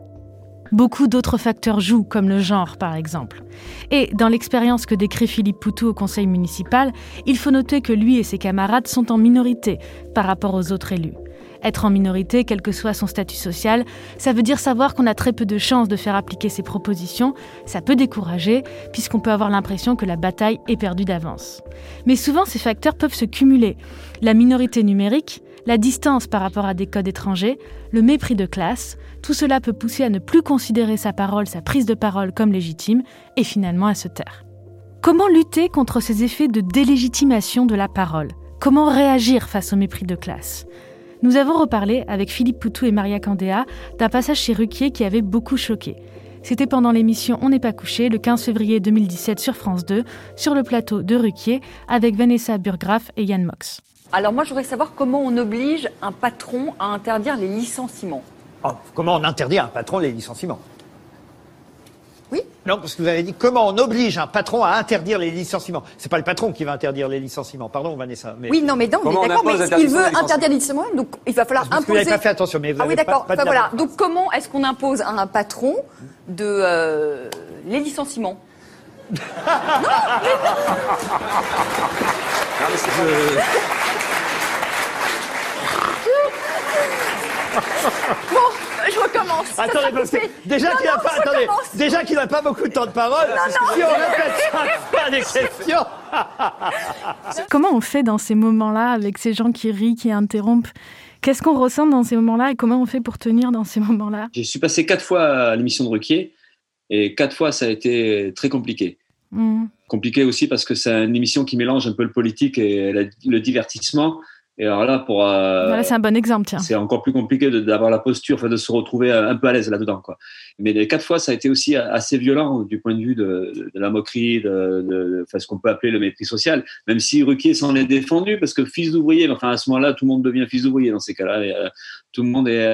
Beaucoup d'autres facteurs jouent, comme le genre par exemple. Et dans l'expérience que décrit Philippe Poutou au conseil municipal, il faut noter que lui et ses camarades sont en minorité par rapport aux autres élus. Être en minorité, quel que soit son statut social, ça veut dire savoir qu'on a très peu de chances de faire appliquer ses propositions, ça peut décourager, puisqu'on peut avoir l'impression que la bataille est perdue d'avance. Mais souvent, ces facteurs peuvent se cumuler. La minorité numérique, la distance par rapport à des codes étrangers, le mépris de classe, tout cela peut pousser à ne plus considérer sa parole, sa prise de parole comme légitime, et finalement à se taire. Comment lutter contre ces effets de délégitimation de la parole? Comment réagir face au mépris de classe? Nous avons reparlé avec Philippe Poutou et Maria Candéa d'un passage chez Ruquier qui avait beaucoup choqué. C'était pendant l'émission On n'est pas couché, le 15 février 2017 sur France 2, sur le plateau de Ruquier, avec Vanessa Burgraff et Yann Mox. Alors moi, je voudrais savoir comment on oblige un patron à interdire les licenciements. Oh, comment on interdit à un patron les licenciements? Oui. Non, parce que vous avez dit comment on oblige un patron à interdire les licenciements? C'est pas le patron qui va interdire les licenciements. Pardon, Vanessa. Mais... Oui, non, mais non, mais Comment on d'accord, impose mais l'interdiction il veut interdire les licenciements, donc il va falloir Parce que vous imposer. n'avez pas fait attention, mais vous ah oui, avez d'accord. pas Enfin, bien- voilà. Donc comment est-ce qu'on impose à un patron de euh, les licenciements? Bon, je recommence. Attendez, parce que déjà qu'il n'a pas, je attendez, recommence. déjà qu'il n'a pas beaucoup de temps de parole, Non, non. si on répète fois des questions. Comment on fait dans ces moments-là avec ces gens qui rient, qui interrompent? Qu'est-ce qu'on ressent dans ces moments-là et comment on fait pour tenir dans ces moments-là? Je suis passé quatre fois à l'émission de Ruquier, et quatre fois, ça a été très compliqué. Hmm. compliqué aussi parce que c'est une émission qui mélange un peu le politique et le divertissement. Et alors là, pour euh, Voilà, c'est un bon exemple, tiens. c'est encore plus compliqué d'avoir la posture, enfin, de se retrouver un peu à l'aise là-dedans, quoi. Mais les quatre fois, ça a été aussi assez violent du point de vue de, de la moquerie, de, enfin, ce qu'on peut appeler le mépris social. Même si Ruquier s'en est défendu, parce que fils d'ouvrier, enfin à ce moment-là, tout le monde devient fils d'ouvrier dans ces cas-là. Euh, tout le monde est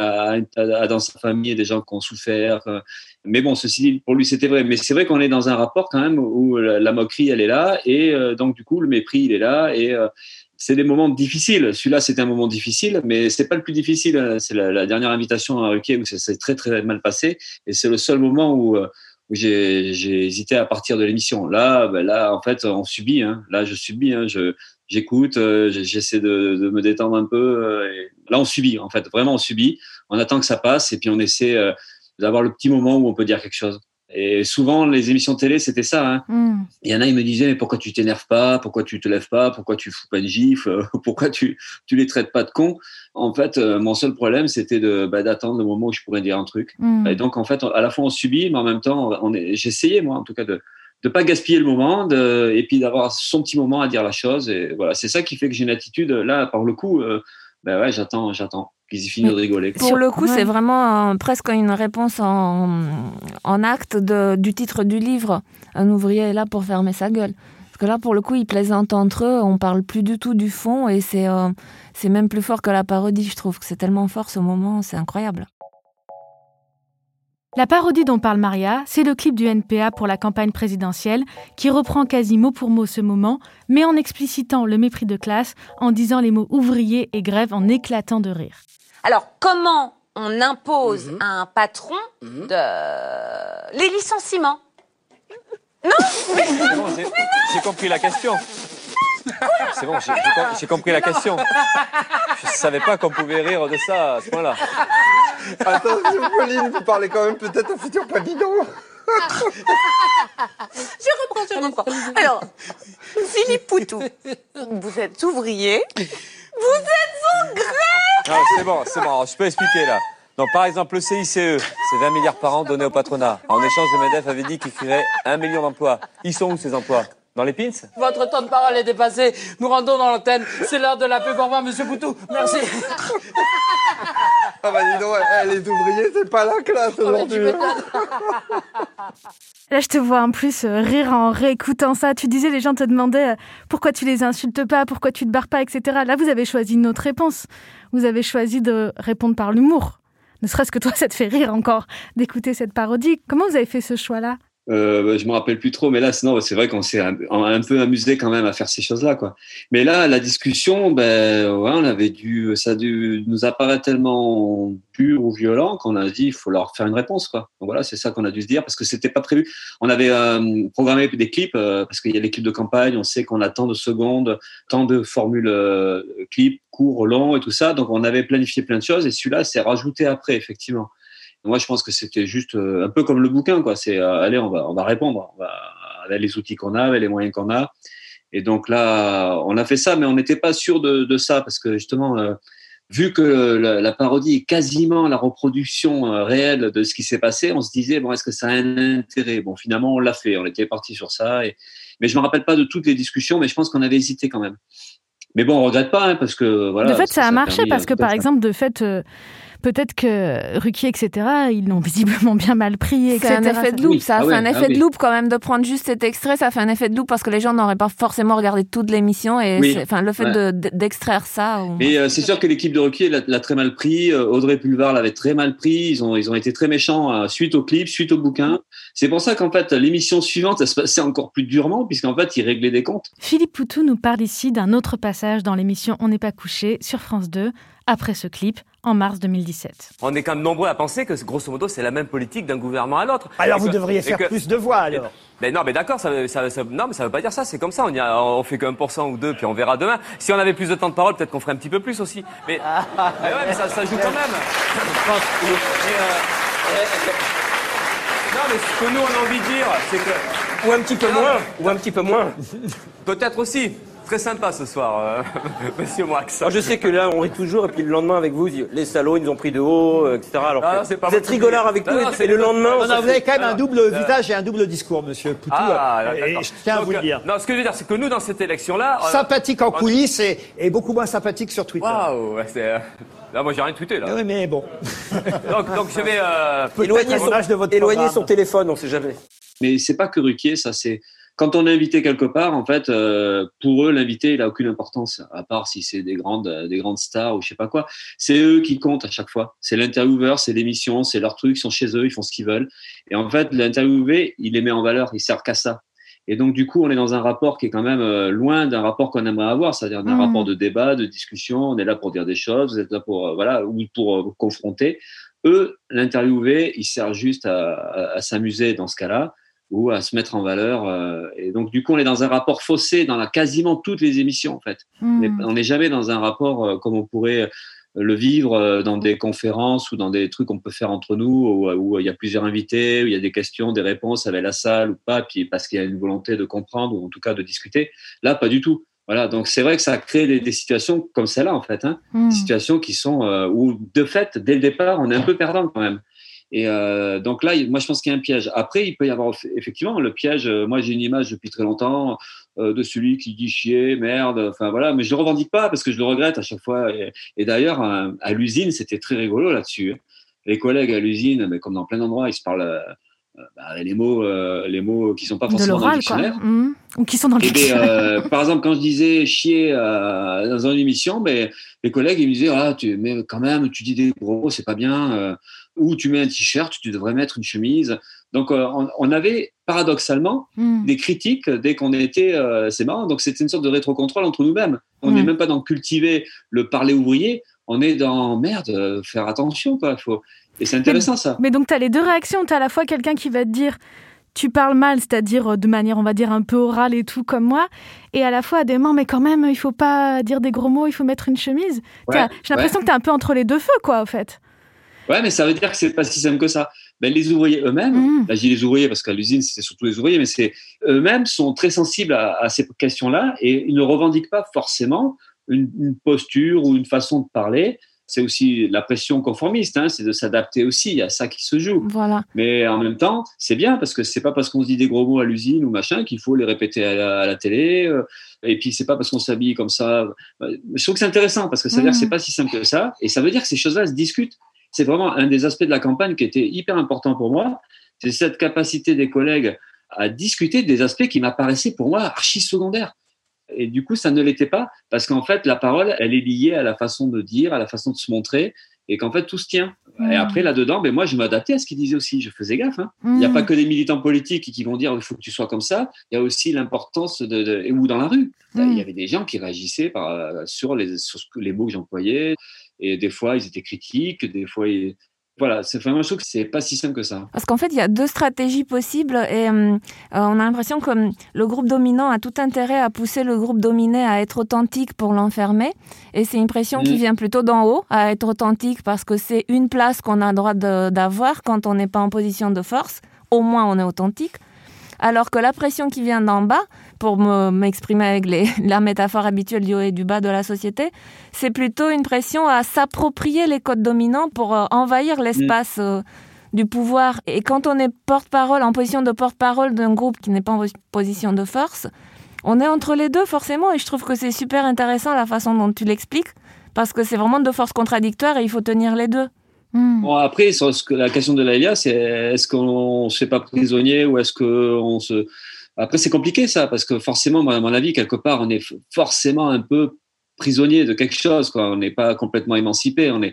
dans sa famille des gens qui ont souffert. euh. Mais bon, ceci dit, pour lui, c'était vrai. Mais c'est vrai qu'on est dans un rapport quand même où la, la moquerie, elle est là, et euh, donc du coup, le mépris, il est là, et euh, c'est des moments difficiles. Celui-là, c'était un moment difficile, mais c'est pas le plus difficile. C'est la, dernière invitation à Ruquier où ça s'est très très mal passé, et c'est le seul moment où, euh, j'ai hésité à partir de l'émission. Là, ben là, en fait, on subit. Hein. Là, je subis. Hein. Je j'écoute, euh, j'essaie de, me détendre un peu. euh, là, on subit. En fait, vraiment, on subit. On attend que ça passe, et puis on essaie d'avoir le petit moment où on peut dire quelque chose. Et souvent, les émissions de télé, c'était ça. Hein. Hmm. Il y en a, ils me disaient, mais pourquoi tu t'énerves pas? Pourquoi tu te lèves pas? Pourquoi tu fous pas une gifle? Pourquoi tu, tu les traites pas de cons? En fait, euh, mon seul problème, c'était de, bah, d'attendre le moment où je pourrais dire un truc. Mm. Et donc, en fait, à la fois, on subit, mais en même temps, on est, j'essayais, moi, en tout cas, de ne pas gaspiller le moment de, et puis d'avoir son petit moment à dire la chose. Et voilà, c'est ça qui fait que j'ai une attitude, là, par le coup, euh, ben ouais, j'attends, j'attends qu'ils aient fini de rigoler. quoi. Pour le coup, c'est vraiment euh, presque une réponse en, en acte de- du titre du livre. Un ouvrier est là pour fermer sa gueule. Parce que là, pour le coup, ils plaisantent entre eux, on parle plus du tout du fond et c'est euh, c'est même plus fort que la parodie, je trouve que c'est tellement fort ce moment, c'est incroyable. La parodie dont parle Maria, c'est le clip du NPA pour la campagne présidentielle qui reprend quasi mot pour mot ce moment, mais en explicitant le mépris de classe, en disant les mots ouvrier et grève en éclatant de rire. Alors, comment on impose à un patron de... les licenciements? Non j'ai- J'ai compris la question. C'est bon, j'ai- j'ai com- j'ai compris la question. Je savais pas qu'on pouvait rire de ça à ce point-là. Attention, Pauline, vous parlez quand même peut-être au futur papillon. Je reprends, je reprends. Alors, Philippe Poutou, vous êtes ouvrier, vous êtes en grève Ah, c'est bon, c'est bon. Alors, je peux expliquer là. Donc, par exemple, le CICE, c'est 20 milliards par an donnés au patronat. En échange, le MEDEF avait dit qu'il créerait un million d'emplois. Ils sont où ces emplois? Dans les pins Votre temps de parole est dépassé. Nous rendons dans l'antenne. C'est l'heure de la pub. Au revoir, monsieur Poutou. Merci. Ah bah dis donc, eh, les ouvriers, c'est pas la classe aujourd'hui. Là, je te vois en plus euh, rire en réécoutant ça. Tu disais, les gens te demandaient euh, pourquoi tu les insultes pas, pourquoi tu te barres pas, etc. Là, vous avez choisi une autre réponse. Vous avez choisi de répondre par l'humour. Ne serait-ce que toi, ça te fait rire encore d'écouter cette parodie. Comment vous avez fait ce choix-là? Euh, bah, je me rappelle plus trop, mais là, sinon, c'est vrai qu'on s'est un, peu amusé quand même à faire ces choses-là, quoi. Mais là, la discussion, ben, ouais, on avait dû, ça a dû nous apparaître tellement pur ou violent qu'on a dit, il faut leur faire une réponse, quoi. Donc voilà, c'est ça qu'on a dû se dire parce que c'était pas prévu. On avait euh, programmé des clips euh, parce qu'il y a les clips de campagne, on sait qu'on a tant de secondes, tant de formules euh, clips courts, longs et tout ça. Donc on avait planifié plein de choses et celui-là s'est rajouté après, effectivement. Moi, je pense que c'était juste euh, un peu comme le bouquin, quoi. C'est euh, allez, on va, on va répondre, on va, avec les outils qu'on a, avec les moyens qu'on a. Et donc là, on a fait ça, mais on n'était pas sûr de, de ça parce que justement, euh, vu que la, la parodie est quasiment la reproduction euh, réelle de ce qui s'est passé, on se disait bon, est-ce que ça a un intérêt? Bon, finalement, on l'a fait. On était parti sur ça. Et... Mais je me rappelle pas de toutes les discussions, mais je pense qu'on avait hésité quand même. Mais bon, on regrette pas hein, parce que voilà. de fait, ça a marché permis, parce que, par exemple, de fait, euh, peut-être que Ruquier, etc., ils l'ont visiblement bien mal pris, etc. C'est un effet de loupe, ça a Ah fait un ah effet oui. de loupe quand même de prendre juste cet extrait, ça fait un effet de loupe parce que les gens n'auraient pas forcément regardé toute l'émission et Oui. enfin le fait Ouais. de- de- d'extraire ça. on- Et euh, c'est sûr que l'équipe de Ruquier l'a l'a très mal pris. euh, Audrey Pulvar l'avait très mal pris. Ils ont, ils ont été très méchants euh, suite au clip, suite au bouquin. C'est pour ça qu'en fait, l'émission suivante, ça se passait encore plus durement, puisqu'en fait, ils réglaient des comptes. Philippe Poutou nous parle ici d'un autre passage dans l'émission On n'est pas couché sur France 2, après ce clip, en mars 2017. On est quand même nombreux à penser que grosso modo c'est la même politique d'un gouvernement à l'autre. Alors Et vous que- devriez faire que- plus de voix alors. Mais non, mais d'accord, ça, ça, ça- non, mais ça veut pas dire ça. C'est comme ça. On y a, on fait qu'un pour cent ou deux, puis on verra demain. Si on avait plus de temps de parole, peut-être qu'on ferait un petit peu plus aussi. Mais, mais ouais, mais ça, ça joue quand même. Et, euh, non, mais ce que nous on a envie de dire, c'est que Ou un petit peu moins. Ou un petit peu moins. peut-être aussi. Très sympa ce soir, euh, Monsieur Moix. Moi, je sais que là, on rit toujours, et puis le lendemain avec vous, les salauds, ils nous ont pris de haut, euh, etc. Alors Ah, que non, c'est pas vous êtes rigolard avec Non, nous, non, et, le lendemain, Non, non, vous avez quand même un Alors, double euh, visage et un double discours, monsieur Poutou. Ah, et je tiens à vous le dire. Non, ce que je veux dire, c'est que nous, dans cette élection-là. Sympathique en coulisses et, et beaucoup moins sympathique sur Twitter. Waouh, ouais, c'est. euh, Là, moi, j'ai rien tweeté, là. Oui, mais bon. Donc, donc je vais. euh, Éloignez son, de votre téléphone, on sait jamais. Mais c'est pas que Ruquier, ça c'est quand on est invité quelque part, en fait, euh, pour eux, l'invité, il a aucune importance, à part si c'est des grandes, euh, des grandes stars ou je sais pas quoi. C'est eux qui comptent à chaque fois. C'est l'intervieweur, c'est l'émission, c'est leur truc, ils sont chez eux, ils font ce qu'ils veulent. Et en fait, l'interviewé, il les met en valeur, il sert qu'à ça. Et donc, du coup, on est dans un rapport qui est quand même euh, loin d'un rapport qu'on aimerait avoir, c'est-à-dire d'un Mhm. rapport de débat, de discussion. On est là pour dire des choses, vous êtes là pour, euh, voilà, ou pour euh, confronter. Eux, l'interviewé, il sert juste à, à- à s'amuser dans ce cas-là ou à se mettre en valeur. euh, et donc, du coup, on est dans un rapport faussé dans la, quasiment toutes les émissions, en fait. On n'est- Hmm. On n'est jamais dans un rapport euh, comme on pourrait le vivre euh, dans des conférences ou dans des trucs qu'on peut faire entre nous, où, où il y a plusieurs invités, où il y a des questions, des réponses avec la salle ou pas, puis parce qu'il y a une volonté de comprendre ou en tout cas de discuter. Là, pas du tout. Voilà, donc c'est vrai que ça crée des, des situations comme celle-là, en fait. Hein Hmm. des situations qui sont euh, où de fait dès le départ on est un peu perdant quand même et euh, donc là moi je pense qu'il y a un piège après il peut y avoir eff- effectivement le piège euh, moi j'ai une image depuis très longtemps euh, de celui qui dit chier merde enfin voilà mais je le revendique pas parce que je le regrette à chaque fois et, d'ailleurs à, l'usine c'était très rigolo là-dessus hein. les collègues à l'usine mais comme dans plein d'endroits ils se parlent bah, les mots euh, les mots qui sont pas forcément dans le dictionnaire Mhm. Ou qui sont dans le eh ben, dictionnaire. euh, par exemple, quand je disais chier euh, dans une émission, mais les collègues ils me disaient ah tu mais quand même tu dis des gros mots, c'est pas bien. euh, ou tu mets un t-shirt, tu devrais mettre une chemise. Donc euh, on, avait paradoxalement Hmm. des critiques dès qu'on était. euh, c'est marrant. Donc c'était une sorte de rétro-contrôle entre nous-mêmes. On n'est Mm. même pas dans cultiver le parler ouvrier. On est dans merde, euh, faire attention quoi. Faut... Et c'est intéressant ça. Mais donc, tu as les deux réactions. Tu as à la fois quelqu'un qui va te dire tu parles mal, c'est-à-dire euh, de manière, on va dire, un peu orale et tout, comme moi, et à la fois des moments, mais quand même, il faut pas dire des gros mots, il faut mettre une chemise. Ouais, J'ai l'impression que tu es un peu entre les deux feux, quoi, en fait. Ouais, mais ça veut dire que c'est pas si simple que ça. Ben, les ouvriers eux-mêmes, Mhm. là je dis les ouvriers parce qu'à l'usine c'est surtout les ouvriers, mais c'est eux-mêmes sont très sensibles à, à ces questions-là et ils ne revendiquent pas forcément une, une posture ou une façon de parler. C'est aussi la pression conformiste, hein, c'est de s'adapter aussi à ça qui se joue. Voilà. Mais en même temps, c'est bien parce que c'est pas parce qu'on se dit des gros mots à l'usine ou machin qu'il faut les répéter à la, à la télé. euh, et puis c'est pas parce qu'on s'habille comme ça. Je trouve que c'est intéressant parce que ça veut dire que c'est pas si simple que ça. Et ça veut dire que ces choses-là se discutent. C'est vraiment un des aspects de la campagne qui était hyper important pour moi. C'est cette capacité des collègues à discuter des aspects qui m'apparaissaient pour moi archi secondaires. Et du coup, ça ne l'était pas parce qu'en fait, la parole, elle est liée à la façon de dire, à la façon de se montrer, et qu'en fait, tout se tient. Et après, là-dedans, ben moi, je m'adaptais à ce qu'il disait aussi. Je faisais gaffe. hein. Il n'y a Mm. pas que des militants politiques qui vont dire il faut que tu sois comme ça. Il y a aussi l'importance de, de- ou dans la rue. Il y avait des gens qui réagissaient par, euh, sur, les, sur les mots que j'employais. Et des fois, ils étaient critiques. Des fois, ils- voilà. C'est vraiment, je trouve que c'est pas si simple que ça. Parce qu'en fait, il y a deux stratégies possibles et euh, on a l'impression que hum, le groupe dominant a tout intérêt à pousser le groupe dominé à être authentique pour l'enfermer. Et c'est une pression qui Mm. vient plutôt d'en haut, à être authentique parce que c'est une place qu'on a le droit d'avoir quand on n'est pas en position de force. Au moins, on est authentique. Alors que la pression qui vient d'en bas, pour me- m'exprimer avec les- la métaphore habituelle du haut et du bas de la société, c'est plutôt une pression à s'approprier les codes dominants pour euh, envahir l'espace euh, du pouvoir. Et quand on est porte-parole, en position de porte-parole d'un groupe qui n'est pas en pos- position de force, on est entre les deux forcément. Et je trouve que c'est super intéressant la façon dont tu l'expliques, parce que c'est vraiment deux forces contradictoires et il faut tenir les deux. Bon, après, sur ce que, la question de Laïlia, c'est est-ce qu'on ne se fait pas prisonnier ou est-ce qu'on se. Après, c'est compliqué ça, parce que forcément, à mon avis, quelque part, on est forcément un peu prisonnier de quelque chose. Quoi. On n'est pas complètement émancipé. On est,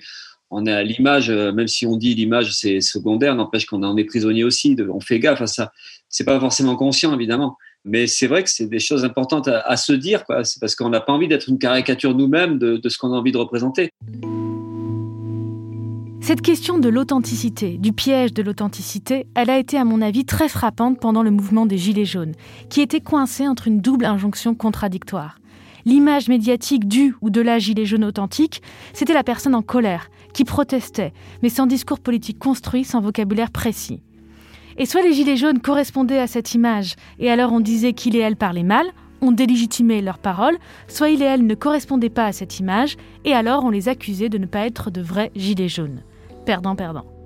on l'image, euh, même si on dit l'image c'est secondaire, n'empêche qu'on en est prisonnier aussi. de- on fait gaffe à ça. C'est pas forcément conscient, évidemment. Mais c'est vrai que c'est des choses importantes à, se dire. C'est parce qu'on n'a pas envie d'être une caricature nous-mêmes de ce qu'on a envie de représenter. Cette question de l'authenticité, du piège de l'authenticité, elle a été à mon avis très frappante pendant le mouvement des Gilets jaunes, qui était coincé entre une double injonction contradictoire. L'image médiatique du ou de la gilet jaune authentique, c'était la personne en colère, qui protestait, mais sans discours politique construit, sans vocabulaire précis. Et soit les gilets jaunes correspondaient à cette image, et alors on disait qu'il et elle parlaient mal, on délégitimait leurs paroles, soit il et elle ne correspondaient pas à cette image, et alors on les accusait de ne pas être de vrais gilets jaunes. Perdant-perdant.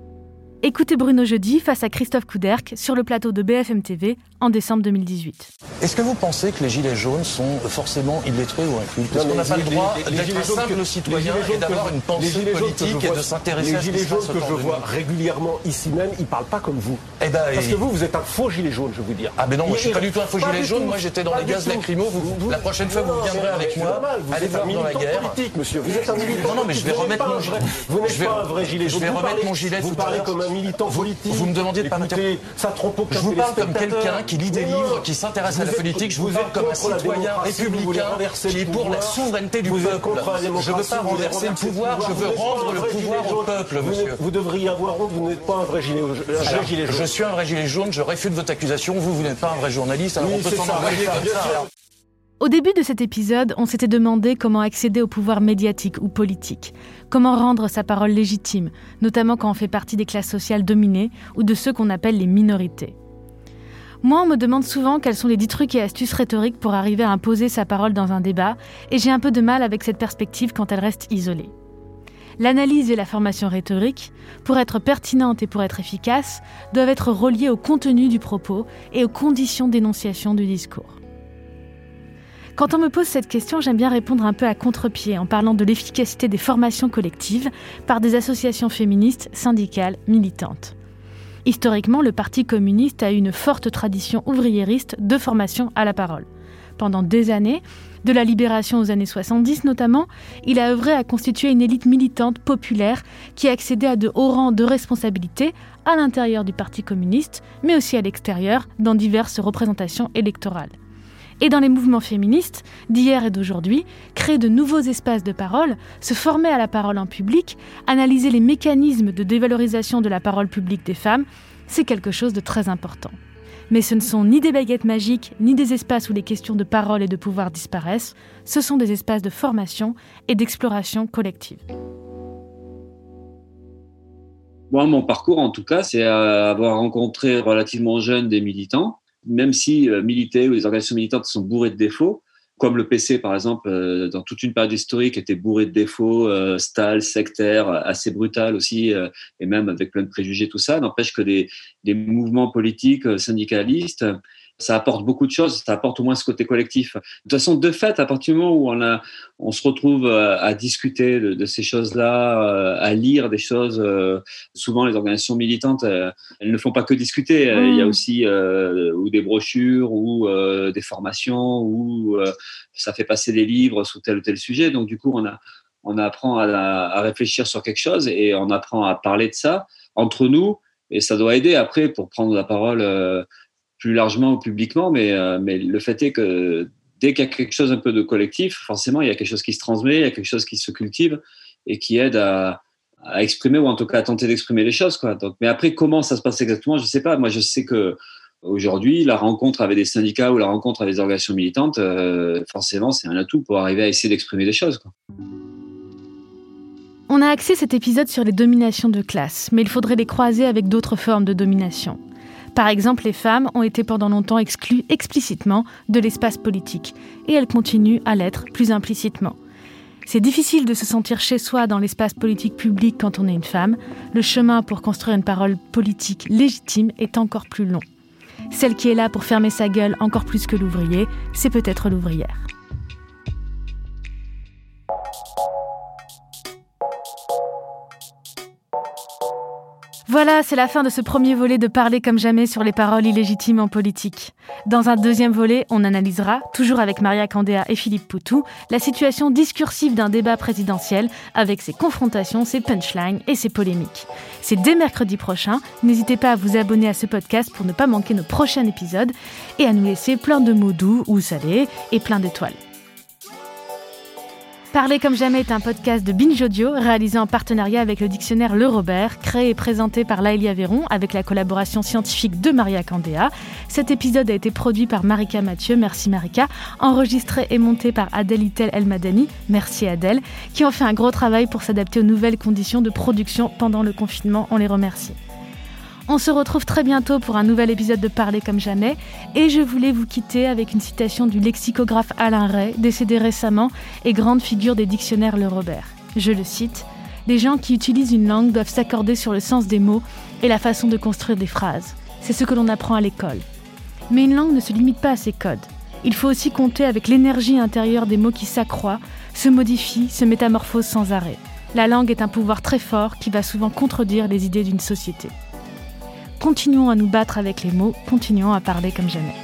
Écoutez Bruno Jeudi face à Christophe Couderc sur le plateau de BFM TV en décembre 2018. Est-ce que vous pensez que les gilets jaunes sont forcément illettrés ou incultes? Non, qu'on n'a pas le les- droit les- les d'être gilets un jaunes simple que- citoyen les et d'avoir une les pensée gilets jaunes que politique je et vois- de s'intéresser à Les ce qui gilets jaunes que je vois régulièrement ici même, ils parlent pas comme vous. Eh ben, Parce et- que vous, vous êtes un faux gilet jaune, je veux dire. Ah mais non, moi je suis Et- pas du tout un faux gilet jaune, moi j'étais dans les gaz vous, la prochaine fois vous viendrez avec moi, vous allez êtes un voir dans la militant guerre. politique, monsieur. Vous êtes un militant Non, non, mais je vais politique. remettre Vous mon gilet. Vous Je n'êtes vais- pas un vrai gilet je jaune. vais Vous remettre parlez- mon gilet Vous tout à parlez l'heure. Comme un militant politique. Vous me demandiez de pas Écoutez, ça trompe aucun Je vous parle comme quelqu'un qui lit des non. livres, qui s'intéresse à la politique. Je vous vous parle comme un citoyen républicain qui est pour la souveraineté du peuple. Je ne veux pas renverser le pouvoir, je veux rendre le pouvoir au peuple, monsieur. Vous devriez avoir honte, vous n'êtes pas un vrai gilet jaune. je suis un vrai gilet jaune, je réfute votre accusation. Vous, vous n'êtes pas un vrai journaliste, alors on peut s'en envoyer comme ça. Au début de cet épisode, on s'était demandé comment accéder au pouvoir médiatique ou politique, comment rendre sa parole légitime, notamment quand on fait partie des classes sociales dominées ou de ceux qu'on appelle les minorités. Moi, on me demande souvent quels sont les 10 trucs et astuces rhétoriques pour arriver à imposer sa parole dans un débat, et j'ai un peu de mal avec cette perspective quand elle reste isolée. L'analyse et la formation rhétorique, pour être pertinentes et pour être efficaces, doivent être reliées au contenu du propos et aux conditions d'énonciation du discours. Quand on me pose cette question, j'aime bien répondre un peu à contre-pied en parlant de l'efficacité des formations collectives par des associations féministes, syndicales, militantes. Historiquement, le Parti communiste a eu une forte tradition ouvriériste de formation à la parole. Pendant des années, de la libération aux années 70 notamment, il a œuvré à constituer une élite militante populaire qui accédait à de hauts rangs de responsabilité à l'intérieur du Parti communiste, mais aussi à l'extérieur, dans diverses représentations électorales et dans les mouvements féministes d'hier et d'aujourd'hui, créer de nouveaux espaces de parole, se former à la parole en public, analyser les mécanismes de dévalorisation de la parole publique des femmes, c'est quelque chose de très important. Mais ce ne sont ni des baguettes magiques, ni des espaces où les questions de parole et de pouvoir disparaissent, ce sont des espaces de formation et d'exploration collective. Moi, mon parcours, en tout cas, c'est euh, avoir rencontré relativement jeune des militants, même si euh, militer ou les organisations militantes sont bourrées de défauts. comme le PC par exemple, euh, dans toute une période historique, était bourré de défauts, euh, stale, sectaire, assez brutal aussi, euh, et même avec plein de préjugés, tout ça. N'empêche que des, mouvements politiques euh, syndicalistes, ça apporte beaucoup de choses, ça apporte au moins ce côté collectif. De toute façon, de fait, à partir du moment où on, a, on se retrouve à, à discuter de, de ces choses-là, euh, à lire des choses, euh, souvent les organisations militantes, euh, elles ne font pas que discuter. Euh, Il y a Mm. aussi euh, ou des brochures ou euh, des formations ou euh, ça fait passer des livres sous tel ou tel sujet. Donc du coup, on a on apprend à, à réfléchir sur quelque chose et on apprend à parler de ça entre nous et ça doit aider après pour prendre la parole euh, plus largement ou publiquement. Mais, euh, mais le fait est que dès qu'il y a quelque chose un peu de collectif, forcément, il y a quelque chose qui se transmet, il y a quelque chose qui se cultive et qui aide à, exprimer ou en tout cas à tenter d'exprimer les choses. Mais après, comment ça se passe exactement, je sais pas. Moi, je sais que aujourd'hui, la rencontre avec des syndicats ou la rencontre avec des organisations militantes, euh, forcément, c'est un atout pour arriver à essayer d'exprimer des choses. On a axé cet épisode sur les dominations de classe, mais il faudrait les croiser avec d'autres formes de domination. Par exemple, les femmes ont été pendant longtemps exclues explicitement de l'espace politique, et elles continuent à l'être plus implicitement. C'est difficile de se sentir chez soi dans l'espace politique public quand on est une femme. Le chemin pour construire une parole politique légitime est encore plus long. Celle qui est là pour fermer sa gueule encore plus que l'ouvrier, c'est peut-être l'ouvrière. Voilà, c'est la fin de ce premier volet de Parler comme jamais sur les paroles illégitimes en politique. Dans un deuxième volet, on analysera, toujours avec Maria Candéa et Philippe Poutou, la situation discursive d'un débat présidentiel avec ses confrontations, ses punchlines et ses polémiques. C'est dès mercredi prochain. N'hésitez pas à vous abonner à ce podcast pour ne pas manquer nos prochains épisodes et à nous laisser plein de mots doux ou salés et plein d'étoiles. Parler comme jamais est un podcast de Binge Audio réalisé en partenariat avec le dictionnaire Le Robert, créé et présenté par Laëlia Véron avec la collaboration scientifique de Maria Candéa. Cet épisode a été produit par Marika Mathieu, merci Marika, enregistré et monté par Adèle Itel Elmadani, merci Adèle, qui ont fait un gros travail pour s'adapter aux nouvelles conditions de production pendant le confinement, on les remercie. On se retrouve très bientôt pour un nouvel épisode de Parler comme jamais. Et je voulais vous quitter avec une citation du lexicographe Alain Ray, décédé récemment et grande figure des dictionnaires Le Robert. Je le cite Les gens qui utilisent une langue doivent s'accorder sur le sens des mots et la façon de construire des phrases. C'est ce que l'on apprend à l'école. Mais une langue ne se limite pas à ses codes. Il faut aussi compter avec l'énergie intérieure des mots qui s'accroît, se modifient, se métamorphosent sans arrêt. La langue est un pouvoir très fort qui va souvent contredire les idées d'une société. Continuons à nous battre avec les mots, continuons à parler comme jamais.